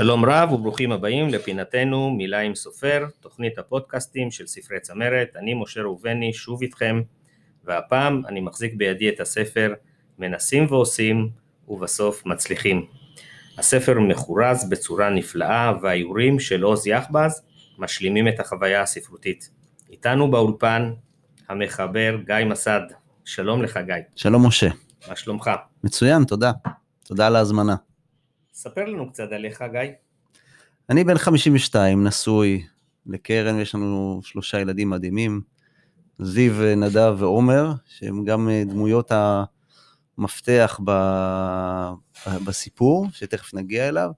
שלום רב וברוכים הבאים לפינתנו מילה עם סופר, תוכנית הפודקאסטים של ספרי צמרת, אני משה ראובני שוב איתכם והפעם אני מחזיק בידי את הספר מנסים ועושים ובסוף מצליחים. הספר מחורז בצורה נפלאה והאיורים של עוז יחבז משלימים את החוויה הספרותית. איתנו באולפן המחבר גיא מסד, שלום לך גיא. שלום משה. מה שלומך? מצוין, תודה. תודה על ההזמנה. ספר לנו קצת עליך, גיא. אני בן 52, נשוי לקרן, ויש לנו שלושה ילדים מדהימים, זיו, נדב ועומר, שהם גם אה, דמויות המפתח ב... בסיפור, שתכף נגיע אליו.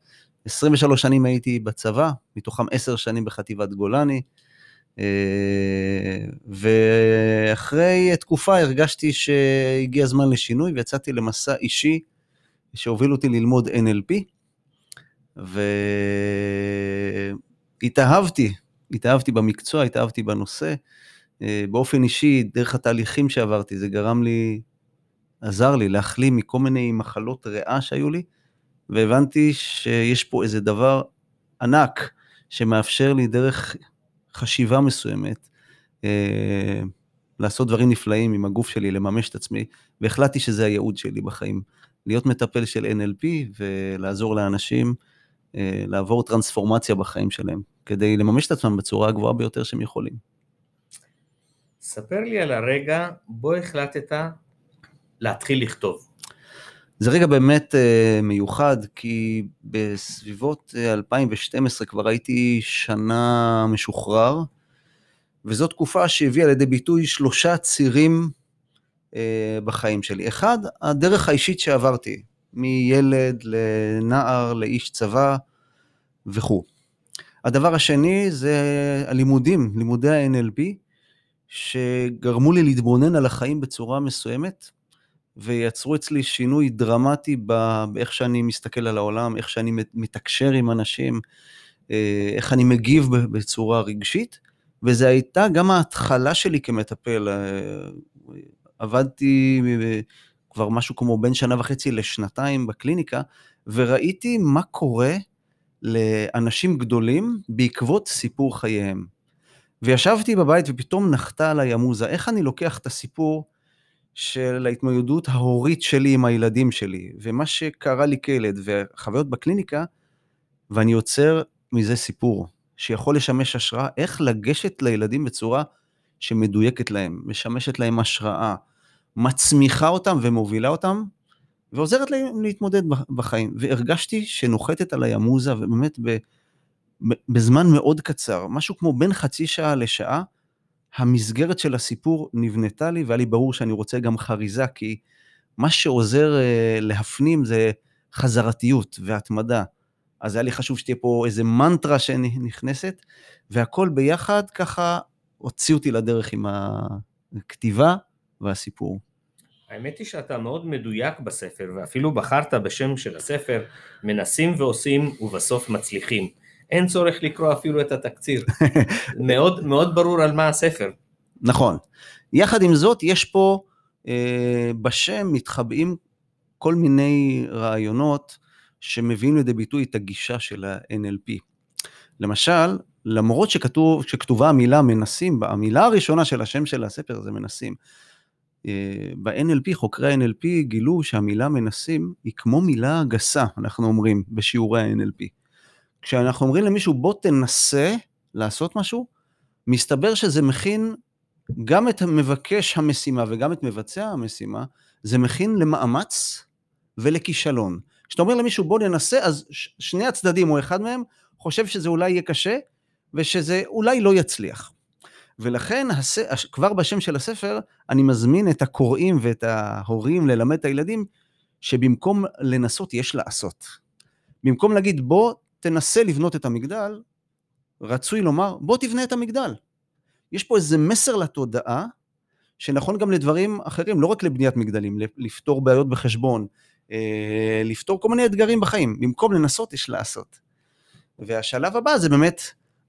23 שנים הייתי בצבא, מתוכם 10 שנים בחטיבת גולני, אה, ואחרי תקופה הרגשתי שהגיע הזמן לשינוי ויצאתי למסע אישי שהוביל אותי ללמוד NLP, והתאהבתי, התאהבתי במקצוע, התאהבתי בנושא. אה, באופן אישי, דרך התהליכים שעברתי, זה גרם לי, עזר לי להחלים מכל מיני מחלות ריאה שהיו לי, והבנתי שיש פה איזה דבר ענק שמאפשר לי דרך חשיבה מסוימת, אה, לעשות דברים נפלאים עם הגוף שלי, לממש את עצמי, והחלטתי שזה הייעוד שלי בחיים. להיות מטפל של NLP ולעזור לאנשים לעבור טרנספורמציה בחיים שלהם, כדי לממש את עצמם בצורה הגבוהה ביותר שהם יכולים. ספר לי על הרגע בו החלטת להתחיל לכתוב. זה רגע באמת uh, מיוחד, כי בסביבות 2012 כבר הייתי שנה משוחרר, וזו תקופה שהביאה לידי ביטוי שלושה צירים אה, בחיים שלי. אחד, הדרך האישית שעברתי, מילד לנער, לאיש צבא וכו'. הדבר השני זה הלימודים, לימודי ה-NLP, שגרמו לי להתבונן על החיים בצורה מסוימת, ויצרו אצלי שינוי דרמטי באיך שאני מסתכל על העולם, איך שאני מתקשר עם אנשים, אה, איך אני מגיב בצורה רגשית, וזו הייתה גם ההתחלה שלי כמטפל. אה, עבדתי כבר משהו כמו בין שנה וחצי לשנתיים בקליניקה, וראיתי מה קורה לאנשים גדולים בעקבות סיפור חייהם. וישבתי בבית ופתאום נחתה עליי המוזה, איך אני לוקח את הסיפור של ההתמודדות ההורית שלי עם הילדים שלי, ומה שקרה לי כילד, וחוויות בקליניקה, ואני יוצר מזה סיפור שיכול לשמש השראה איך לגשת לילדים בצורה שמדויקת להם, משמשת להם השראה, מצמיחה אותם ומובילה אותם, ועוזרת להם להתמודד בחיים. והרגשתי שנוחתת עליי המוזה, ובאמת ב, בזמן מאוד קצר, משהו כמו בין חצי שעה לשעה, המסגרת של הסיפור נבנתה לי, והיה לי ברור שאני רוצה גם חריזה, כי מה שעוזר uh, להפנים זה חזרתיות והתמדה. אז היה לי חשוב שתהיה פה איזה מנטרה שנכנסת, והכל ביחד ככה הוציא אותי לדרך עם הכתיבה והסיפור. האמת היא שאתה מאוד מדויק בספר, ואפילו בחרת בשם של הספר, מנסים ועושים ובסוף מצליחים. אין צורך לקרוא אפילו את התקציר. מאוד, מאוד ברור על מה הספר. נכון. יחד עם זאת, יש פה, אה, בשם מתחבאים כל מיני רעיונות שמביאים לידי ביטוי את הגישה של ה-NLP. למשל, למרות שכתוב, שכתובה המילה מנסים, המילה הראשונה של השם של הספר זה מנסים. ב-NLP, חוקרי ה-NLP גילו שהמילה מנסים היא כמו מילה גסה, אנחנו אומרים, בשיעורי ה-NLP. כשאנחנו אומרים למישהו בוא תנסה לעשות משהו, מסתבר שזה מכין גם את מבקש המשימה וגם את מבצע המשימה, זה מכין למאמץ ולכישלון. כשאתה אומר למישהו בוא ננסה, אז שני הצדדים או אחד מהם חושב שזה אולי יהיה קשה, ושזה אולי לא יצליח. ולכן הס... כבר בשם של הספר אני מזמין את הקוראים ואת ההורים ללמד את הילדים שבמקום לנסות יש לעשות. במקום להגיד בוא תנסה לבנות את המגדל, רצוי לומר בוא תבנה את המגדל. יש פה איזה מסר לתודעה שנכון גם לדברים אחרים, לא רק לבניית מגדלים, לפתור בעיות בחשבון, אה, לפתור כל מיני אתגרים בחיים. במקום לנסות יש לעשות. והשלב הבא זה באמת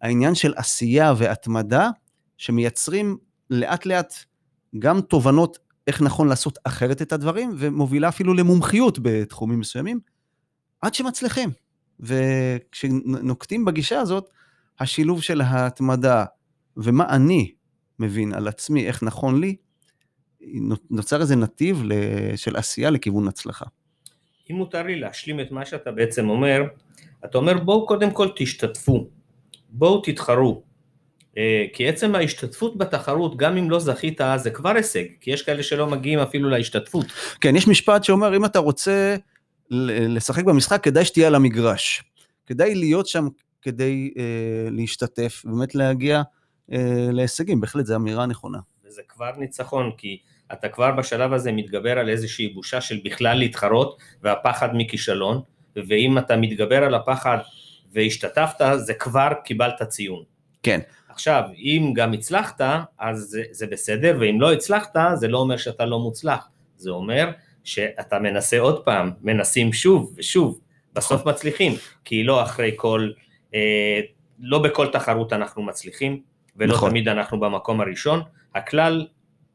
העניין של עשייה והתמדה, שמייצרים לאט לאט גם תובנות איך נכון לעשות אחרת את הדברים, ומובילה אפילו למומחיות בתחומים מסוימים, עד שמצליחים. וכשנוקטים בגישה הזאת, השילוב של ההתמדה ומה אני מבין על עצמי, איך נכון לי, נוצר איזה נתיב של עשייה לכיוון הצלחה. אם מותר לי להשלים את מה שאתה בעצם אומר, אתה אומר בואו קודם כל תשתתפו, בואו תתחרו, כי עצם ההשתתפות בתחרות, גם אם לא זכית, זה כבר הישג, כי יש כאלה שלא מגיעים אפילו להשתתפות. כן, יש משפט שאומר, אם אתה רוצה לשחק במשחק, כדאי שתהיה על המגרש. כדאי להיות שם כדי אה, להשתתף, באמת להגיע אה, להישגים, בהחלט זו אמירה נכונה. וזה כבר ניצחון, כי אתה כבר בשלב הזה מתגבר על איזושהי בושה של בכלל להתחרות, והפחד מכישלון, ואם אתה מתגבר על הפחד והשתתפת, זה כבר קיבלת ציון. כן. עכשיו, אם גם הצלחת, אז זה, זה בסדר, ואם לא הצלחת, זה לא אומר שאתה לא מוצלח. זה אומר שאתה מנסה עוד פעם, מנסים שוב ושוב, בסוף נכון. מצליחים, כי לא אחרי כל, אה, לא בכל תחרות אנחנו מצליחים, ולא נכון. תמיד אנחנו במקום הראשון. הכלל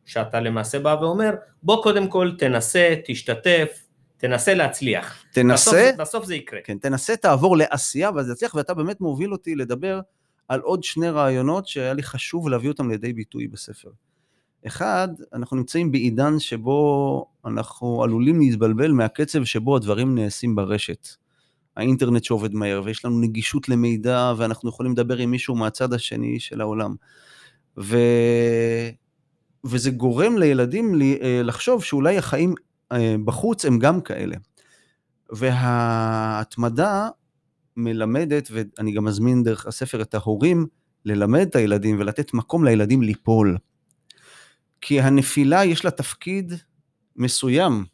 שאתה למעשה בא ואומר, בוא קודם כל תנסה, תשתתף, תנסה להצליח. תנסה, בסוף, בסוף זה יקרה. כן, תנסה, תעבור לעשייה ואז יצליח, ואתה באמת מוביל אותי לדבר על עוד שני רעיונות שהיה לי חשוב להביא אותם לידי ביטוי בספר. אחד, אנחנו נמצאים בעידן שבו אנחנו עלולים להתבלבל מהקצב שבו הדברים נעשים ברשת. האינטרנט שעובד מהר, ויש לנו נגישות למידע, ואנחנו יכולים לדבר עם מישהו מהצד השני של העולם. ו... וזה גורם לילדים אה, לחשוב שאולי החיים אה, בחוץ הם גם כאלה. וההתמדה מלמדת, ואני גם מזמין דרך הספר את ההורים, ללמד את הילדים ולתת מקום לילדים ליפול. כי הנפילה יש לה תפקיד מסוים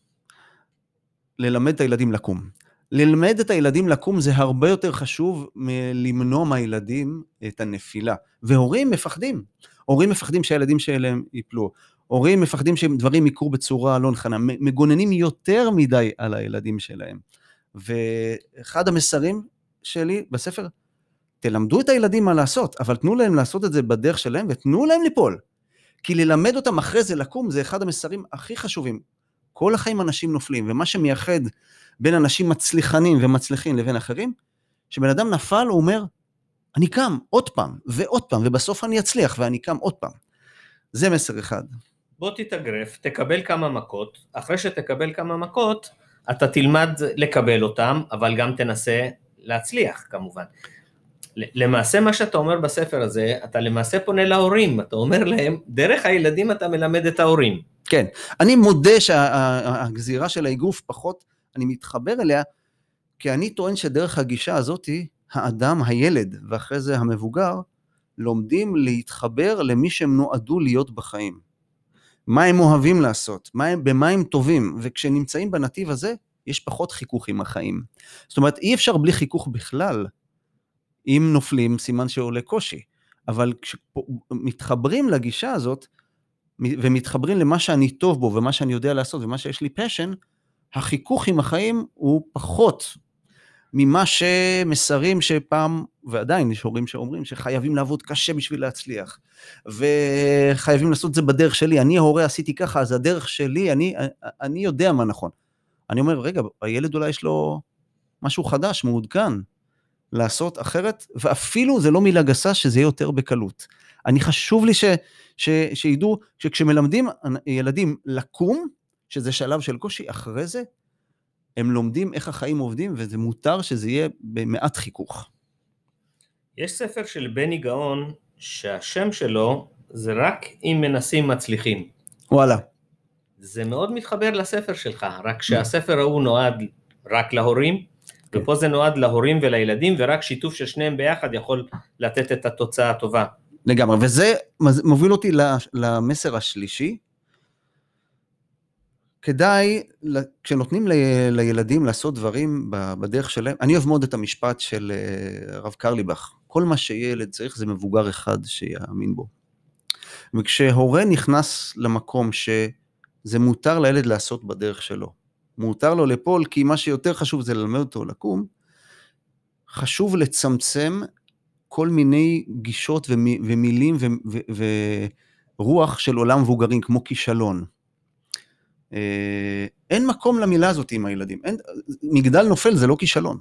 ללמד את הילדים לקום. ללמד את הילדים לקום זה הרבה יותר חשוב מלמנוע מהילדים את הנפילה. והורים מפחדים. הורים מפחדים שהילדים שלהם ייפלו. הורים מפחדים שדברים יקרו בצורה לא נכונה. מגוננים יותר מדי על הילדים שלהם. ואחד המסרים שלי בספר, תלמדו את הילדים מה לעשות, אבל תנו להם לעשות את זה בדרך שלהם ותנו להם ליפול. כי ללמד אותם אחרי זה לקום זה אחד המסרים הכי חשובים. כל החיים אנשים נופלים, ומה שמייחד בין אנשים מצליחנים ומצליחים לבין אחרים, שבן אדם נפל, הוא אומר, אני קם עוד פעם ועוד פעם, ובסוף אני אצליח ואני קם עוד פעם. זה מסר אחד. בוא תתאגרף, תקבל כמה מכות, אחרי שתקבל כמה מכות, אתה תלמד לקבל אותם, אבל גם תנסה להצליח כמובן. למעשה מה שאתה אומר בספר הזה, אתה למעשה פונה להורים, אתה אומר להם, דרך הילדים אתה מלמד את ההורים. כן, אני מודה שהגזירה של האגרוף פחות, אני מתחבר אליה, כי אני טוען שדרך הגישה הזאתי, האדם, הילד, ואחרי זה המבוגר, לומדים להתחבר למי שהם נועדו להיות בחיים. מה הם אוהבים לעשות, מה הם, במה הם טובים, וכשנמצאים בנתיב הזה, יש פחות חיכוך עם החיים. זאת אומרת, אי אפשר בלי חיכוך בכלל. אם נופלים, סימן שעולה קושי. אבל כשמתחברים לגישה הזאת, ומתחברים למה שאני טוב בו, ומה שאני יודע לעשות, ומה שיש לי פשן, החיכוך עם החיים הוא פחות ממה שמסרים שפעם, ועדיין יש הורים שאומרים שחייבים לעבוד קשה בשביל להצליח, וחייבים לעשות את זה בדרך שלי. אני ההורה עשיתי ככה, אז הדרך שלי, אני, אני יודע מה נכון. אני אומר, רגע, הילד אולי יש לו משהו חדש, מעודכן, לעשות אחרת, ואפילו זה לא מילה גסה, שזה יהיה יותר בקלות. אני חשוב לי ש, ש, שידעו שכשמלמדים ילדים לקום, שזה שלב של קושי, אחרי זה הם לומדים איך החיים עובדים, וזה מותר שזה יהיה במעט חיכוך. יש ספר של בני גאון, שהשם שלו זה רק אם מנסים מצליחים. וואלה. זה מאוד מתחבר לספר שלך, רק שהספר ההוא נועד רק להורים, כן. ופה זה נועד להורים ולילדים, ורק שיתוף של שניהם ביחד יכול לתת את התוצאה הטובה. לגמרי, וזה מוביל אותי למסר השלישי. כדאי, כשנותנים לילדים לעשות דברים בדרך שלהם, אני אוהב מאוד את המשפט של אה, הרב קרליבך, כל מה שילד צריך זה מבוגר אחד שיאמין בו. וכשהורה נכנס למקום ש... זה מותר לילד לעשות בדרך שלו. מותר לו ליפול, כי מה שיותר חשוב זה ללמד אותו לקום. חשוב לצמצם כל מיני גישות ומילים ורוח של עולם מבוגרים, כמו כישלון. אה, אין מקום למילה הזאת עם הילדים. אין, מגדל נופל זה לא כישלון.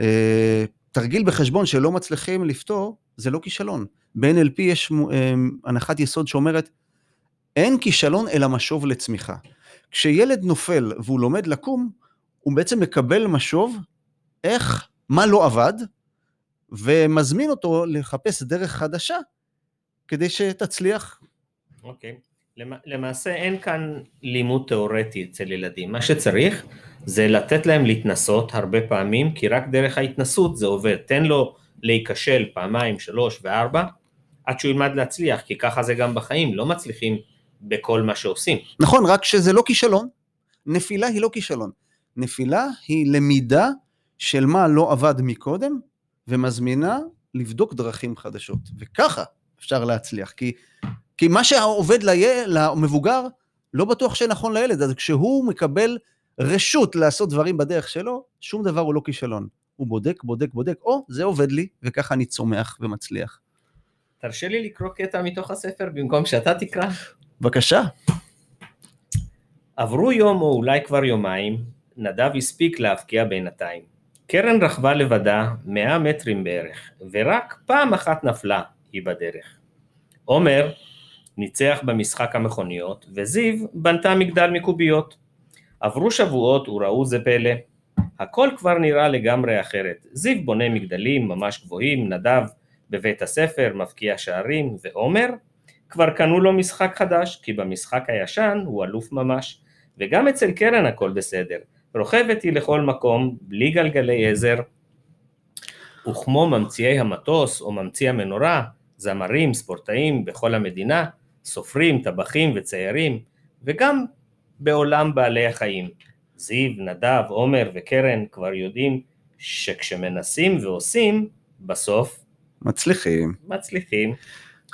אה, תרגיל בחשבון שלא מצליחים לפתור, זה לא כישלון. ב-NLP יש אה, הנחת יסוד שאומרת, אין כישלון אלא משוב לצמיחה. כשילד נופל והוא לומד לקום, הוא בעצם מקבל משוב איך, מה לא עבד, ומזמין אותו לחפש דרך חדשה כדי שתצליח. אוקיי. Okay. למעשה אין כאן לימוד תיאורטי אצל ילדים, מה שצריך זה לתת להם להתנסות הרבה פעמים, כי רק דרך ההתנסות זה עובד, תן לו להיכשל פעמיים, שלוש וארבע, עד שהוא ילמד להצליח, כי ככה זה גם בחיים, לא מצליחים בכל מה שעושים. נכון, רק שזה לא כישלון, נפילה היא לא כישלון, נפילה היא למידה של מה לא עבד מקודם, ומזמינה לבדוק דרכים חדשות, וככה אפשר להצליח, כי כי מה שעובד למבוגר, לא בטוח שנכון לילד, אז כשהוא מקבל רשות לעשות דברים בדרך שלו, שום דבר הוא לא כישלון. הוא בודק, בודק, בודק, או, זה עובד לי, וככה אני צומח ומצליח. תרשה לי לקרוא קטע מתוך הספר במקום שאתה תקרא. בבקשה. עברו יום או אולי כבר יומיים, נדב הספיק להבקיע בינתיים. קרן רכבה לבדה 100 מטרים בערך, ורק פעם אחת נפלה היא בדרך. עומר ניצח במשחק המכוניות, וזיו בנתה מגדל מקוביות. עברו שבועות וראו זה פלא, הכל כבר נראה לגמרי אחרת. זיו בונה מגדלים ממש גבוהים, נדב בבית הספר, מבקיע שערים, ועומר כבר קנו לו משחק חדש, כי במשחק הישן הוא אלוף ממש. וגם אצל קרן הכל בסדר, רוכבת היא לכל מקום, בלי גלגלי עזר, וכמו ממציאי המטוס או ממציא המנורה, זמרים, ספורטאים בכל המדינה, סופרים, טבחים וציירים, וגם בעולם בעלי החיים. זיו, נדב, עומר וקרן כבר יודעים שכשמנסים ועושים, בסוף מצליחים. מצליחים.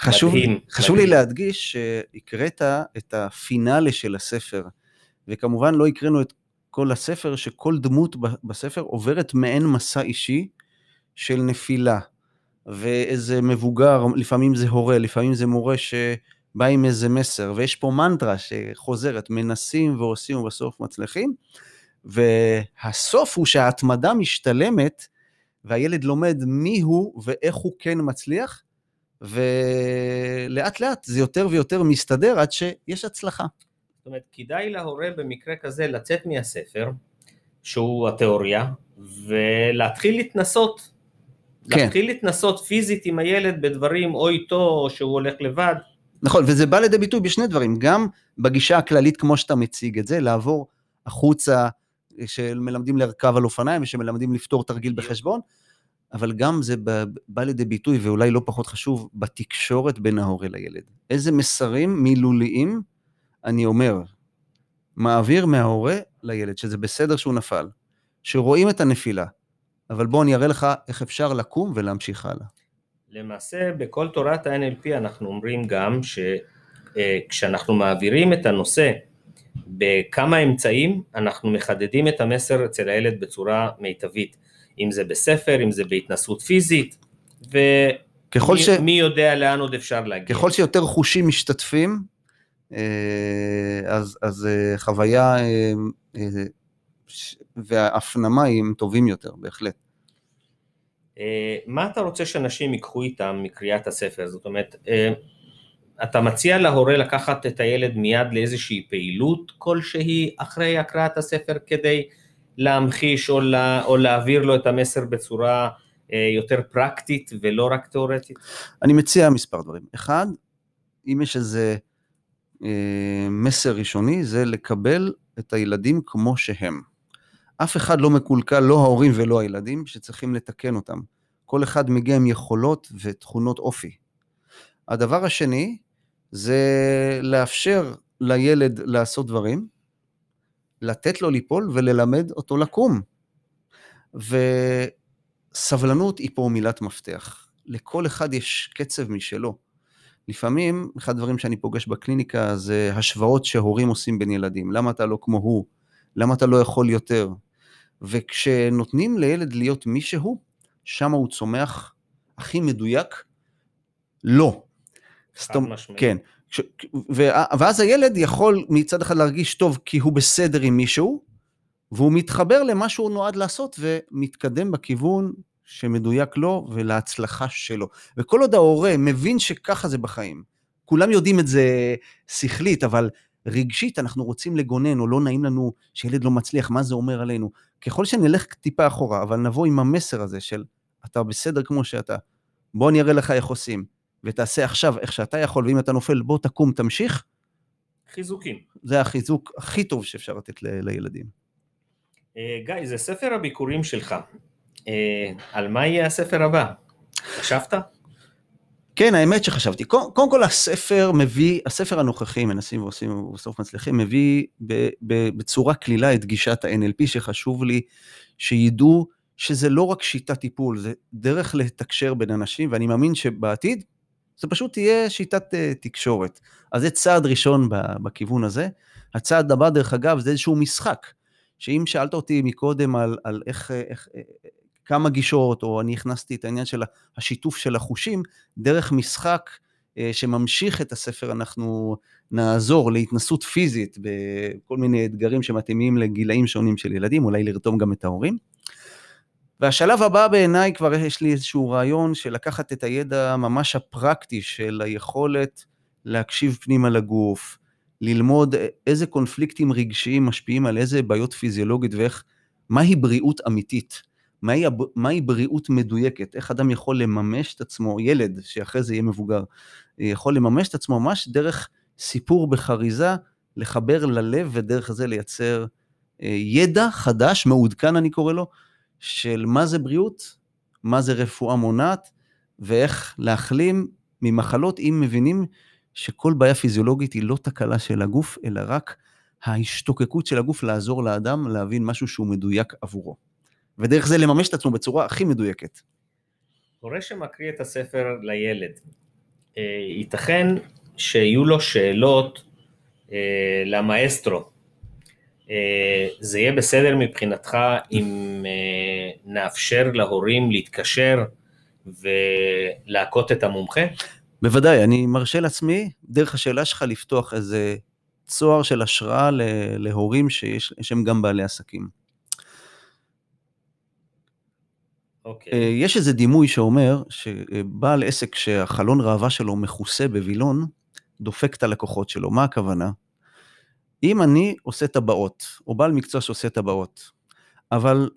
חשוב, מדהים, חשוב מדהים. לי להדגיש שהקראת את הפינאלה של הספר, וכמובן לא הקראנו את כל הספר, שכל דמות בספר עוברת מעין מסע אישי של נפילה. ואיזה מבוגר, לפעמים זה הורה, לפעמים זה מורה שבא עם איזה מסר, ויש פה מנטרה שחוזרת, מנסים ועושים ובסוף מצליחים, והסוף הוא שההתמדה משתלמת, והילד לומד מי הוא ואיך הוא כן מצליח, ולאט לאט זה יותר ויותר מסתדר עד שיש הצלחה. זאת אומרת, כדאי להורה במקרה כזה לצאת מהספר, שהוא התיאוריה, ולהתחיל להתנסות כן. להתחיל להתנסות פיזית עם הילד בדברים או איתו או שהוא הולך לבד. נכון, וזה בא לידי ביטוי בשני דברים, גם בגישה הכללית כמו שאתה מציג את זה, לעבור החוצה, שמלמדים לרכב על אופניים ושמלמדים לפתור תרגיל בחשבון, אבל גם זה בא, לידי ביטוי, ואולי לא פחות חשוב, בתקשורת בין ההורה לילד. איזה מסרים מילוליים, אני אומר, מעביר מההורה לילד, שזה בסדר שהוא נפל, שרואים את הנפילה, אבל בוא אני אראה לך איך אפשר לקום ולהמשיך הלאה. למעשה בכל תורת ה-NLP אנחנו אומרים גם שכשאנחנו אה, מעבירים את הנושא בכמה אמצעים, אנחנו מחדדים את המסר אצל הילד בצורה מיטבית, אם זה בספר, אם זה בהתנסות פיזית, ומי ש... יודע לאן עוד אפשר להגיע. ככל שיותר חושים משתתפים, אה, אז, אז אה, חוויה וההפנמה הם טובים יותר, בהחלט. אה, מה אתה רוצה שאנשים ייקחו איתם מקריאת הספר? זאת אומרת, אה, אתה מציע להורה לקחת את הילד מיד לאיזושהי פעילות כלשהי אחרי הקראת הספר כדי להמחיש או, לה, או להעביר לו את המסר בצורה אה, יותר פרקטית ולא רק תיאורטית? אני מציע מספר דברים. אחד, אם יש איזה מסר ראשוני, זה לקבל את הילדים כמו שהם. אף אחד לא מקולקל, לא ההורים ולא הילדים, שצריכים לתקן אותם. כל אחד מגיע עם יכולות ותכונות אופי. הדבר השני, זה לאפשר לילד לעשות דברים, לתת לו ליפול וללמד אותו לקום. וסבלנות היא פה מילת מפתח. לכל אחד יש קצב משלו. לפעמים, אחד הדברים שאני פוגש בקליניקה זה השוואות שהורים עושים בין ילדים. למה אתה לא כמו הוא? למה אתה לא יכול יותר? וכשנותנים לילד להיות מי שהוא, שם הוא צומח הכי מדויק, לא. חד משמעית. כן. ש... ואז הילד יכול מצד אחד להרגיש טוב כי הוא בסדר עם מישהו, והוא מתחבר למה שהוא נועד לעשות ומתקדם בכיוון שמדויק לו ולהצלחה שלו. וכל עוד ההורה מבין שככה זה בחיים, כולם יודעים את זה שכלית, אבל רגשית אנחנו רוצים לגונן, או לא נעים לנו שילד לא מצליח, מה זה אומר עלינו? ככל שנלך טיפה אחורה, אבל נבוא עם המסר הזה של אתה בסדר כמו שאתה, בוא אני אראה לך איך עושים, ותעשה עכשיו איך שאתה יכול, ואם אתה נופל, בוא תקום, תמשיך. חיזוקים. זה החיזוק הכי טוב שאפשר לתת ל- לילדים. אה, גיא, זה ספר הביקורים שלך. אה, על מה יהיה הספר הבא? חשבת? כן, האמת שחשבתי. קודם, קודם כל הספר מביא, הספר הנוכחי, מנסים ועושים ובסוף מצליחים, מביא ב, ב, בצורה קלילה את גישת ה-NLP, שחשוב לי שידעו שזה לא רק שיטת טיפול, זה דרך לתקשר בין אנשים, ואני מאמין שבעתיד זה פשוט תהיה שיטת uh, תקשורת. אז זה צעד ראשון בכיוון הזה. הצעד הבא, דרך אגב, זה איזשהו משחק. שאם שאלת אותי מקודם על, על איך, איך, כמה גישות, או אני הכנסתי את העניין של השיתוף של החושים, דרך משחק אה, שממשיך את הספר, אנחנו נעזור להתנסות פיזית בכל מיני אתגרים שמתאימים לגילאים שונים של ילדים, אולי לרתום גם את ההורים. והשלב הבא בעיניי, כבר יש לי איזשהו רעיון של לקחת את הידע ממש הפרקטי של היכולת להקשיב פנימה לגוף, ללמוד איזה קונפליקטים רגשיים משפיעים על איזה בעיות פיזיולוגית ואיך, מהי בריאות אמיתית. מהי, מהי בריאות מדויקת, איך אדם יכול לממש את עצמו, ילד שאחרי זה יהיה מבוגר, יכול לממש את עצמו ממש דרך סיפור בחריזה, לחבר ללב ודרך זה לייצר אה, ידע חדש, מעודכן אני קורא לו, של מה זה בריאות, מה זה רפואה מונעת, ואיך להחלים ממחלות אם מבינים שכל בעיה פיזיולוגית היא לא תקלה של הגוף, אלא רק ההשתוקקות של הגוף לעזור לאדם להבין משהו שהוא מדויק עבורו. ודרך זה לממש את עצמו בצורה הכי מדויקת. הורה שמקריא את הספר לילד, אה, ייתכן שיהיו לו שאלות אה, למאסטרו. אה, זה יהיה בסדר מבחינתך אם נאפשר להורים להתקשר ולהכות את המומחה? בוודאי, אני מרשה לעצמי, דרך השאלה שלך, לפתוח איזה צוהר של השראה להורים שיש, שהם גם בעלי עסקים. Okay. אוקיי. אה, יש איזה דימוי שאומר שבעל עסק שהחלון ראווה שלו מכוסה בווילון, דופק את הלקוחות שלו. מה הכוונה? אם אני עושה טבעות, או בעל מקצוע שעושה טבעות, אבל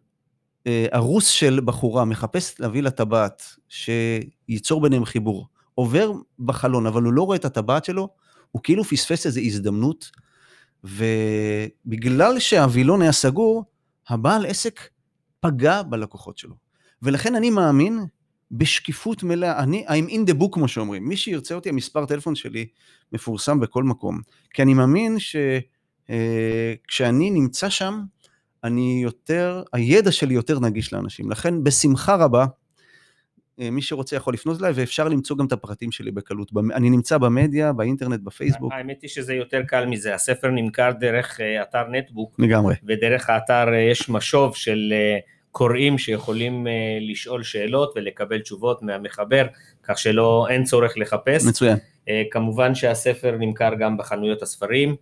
אה, הרוס של בחורה מחפש להביא לטבעת שייצור ביניהם חיבור, עובר בחלון, אבל הוא לא רואה את הטבעת שלו, הוא כאילו פספס איזו הזדמנות, ובגלל שהווילון היה סגור, הבעל עסק פגע בלקוחות שלו. ולכן אני מאמין בשקיפות מלאה, אני, I'm in the book כמו שאומרים, מי שירצה אותי, המספר טלפון שלי מפורסם בכל מקום, כי אני מאמין שכשאני אה, נמצא שם, אני יותר, הידע שלי יותר נגיש לאנשים, לכן בשמחה רבה, אה, מי שרוצה יכול לפנות אליי, ואפשר למצוא גם את הפרטים שלי בקלות. אני נמצא במדיה, באינטרנט, בפייסבוק. האמת היא שזה יותר קל מזה, הספר נמכר דרך אה, אתר נטבוק. לגמרי. ודרך האתר יש משוב של קוראים שיכולים uh, לשאול שאלות ולקבל תשובות מהמחבר, כך שלא, אין צורך לחפש. מצוין. Uh, כמובן שהספר נמכר גם בחנויות הספרים,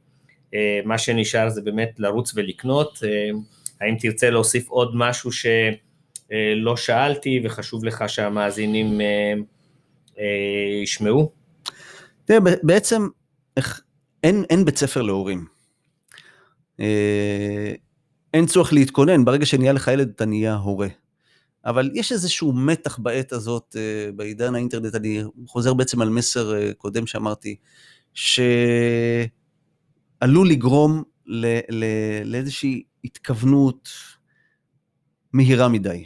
uh, מה שנשאר זה באמת לרוץ ולקנות. Uh, האם תרצה להוסיף עוד משהו שלא uh, שאלתי וחשוב לך שהמאזינים uh, uh, ישמעו? תראה, בעצם אין, אין בית ספר להורים. אין צורך להתכונן, ברגע שנהיה לך ילד אתה נהיה הורה. אבל יש איזשהו מתח בעת הזאת, אה, בעידן האינטרנט, אני חוזר בעצם על מסר אה, קודם שאמרתי, שעלול לגרום לאיזושהי התכוונות מהירה מדי.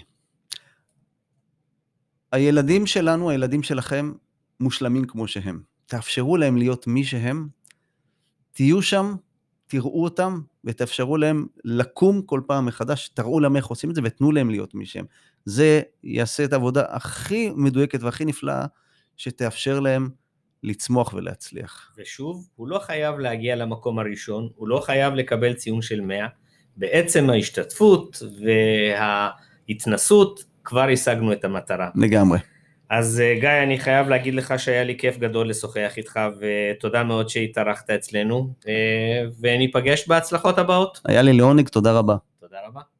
הילדים שלנו, הילדים שלכם, מושלמים כמו שהם. תאפשרו להם להיות מי שהם, תהיו שם, תראו אותם ותאפשרו להם לקום כל פעם מחדש, תראו להם איך עושים את זה ותנו להם להיות מי שהם. זה יעשה את העבודה הכי מדויקת והכי נפלאה שתאפשר להם לצמוח ולהצליח. ושוב, הוא לא חייב להגיע למקום הראשון, הוא לא חייב לקבל ציון של 100. בעצם ההשתתפות וההתנסות כבר השגנו את המטרה. לגמרי. אז אה, גיא, אני חייב להגיד לך שהיה לי כיף גדול לשוחח איתך, ותודה מאוד שהתארחת אצלנו, אה, וניפגש בהצלחות הבאות. היה לי לעונג, תודה רבה. תודה. תודה רבה.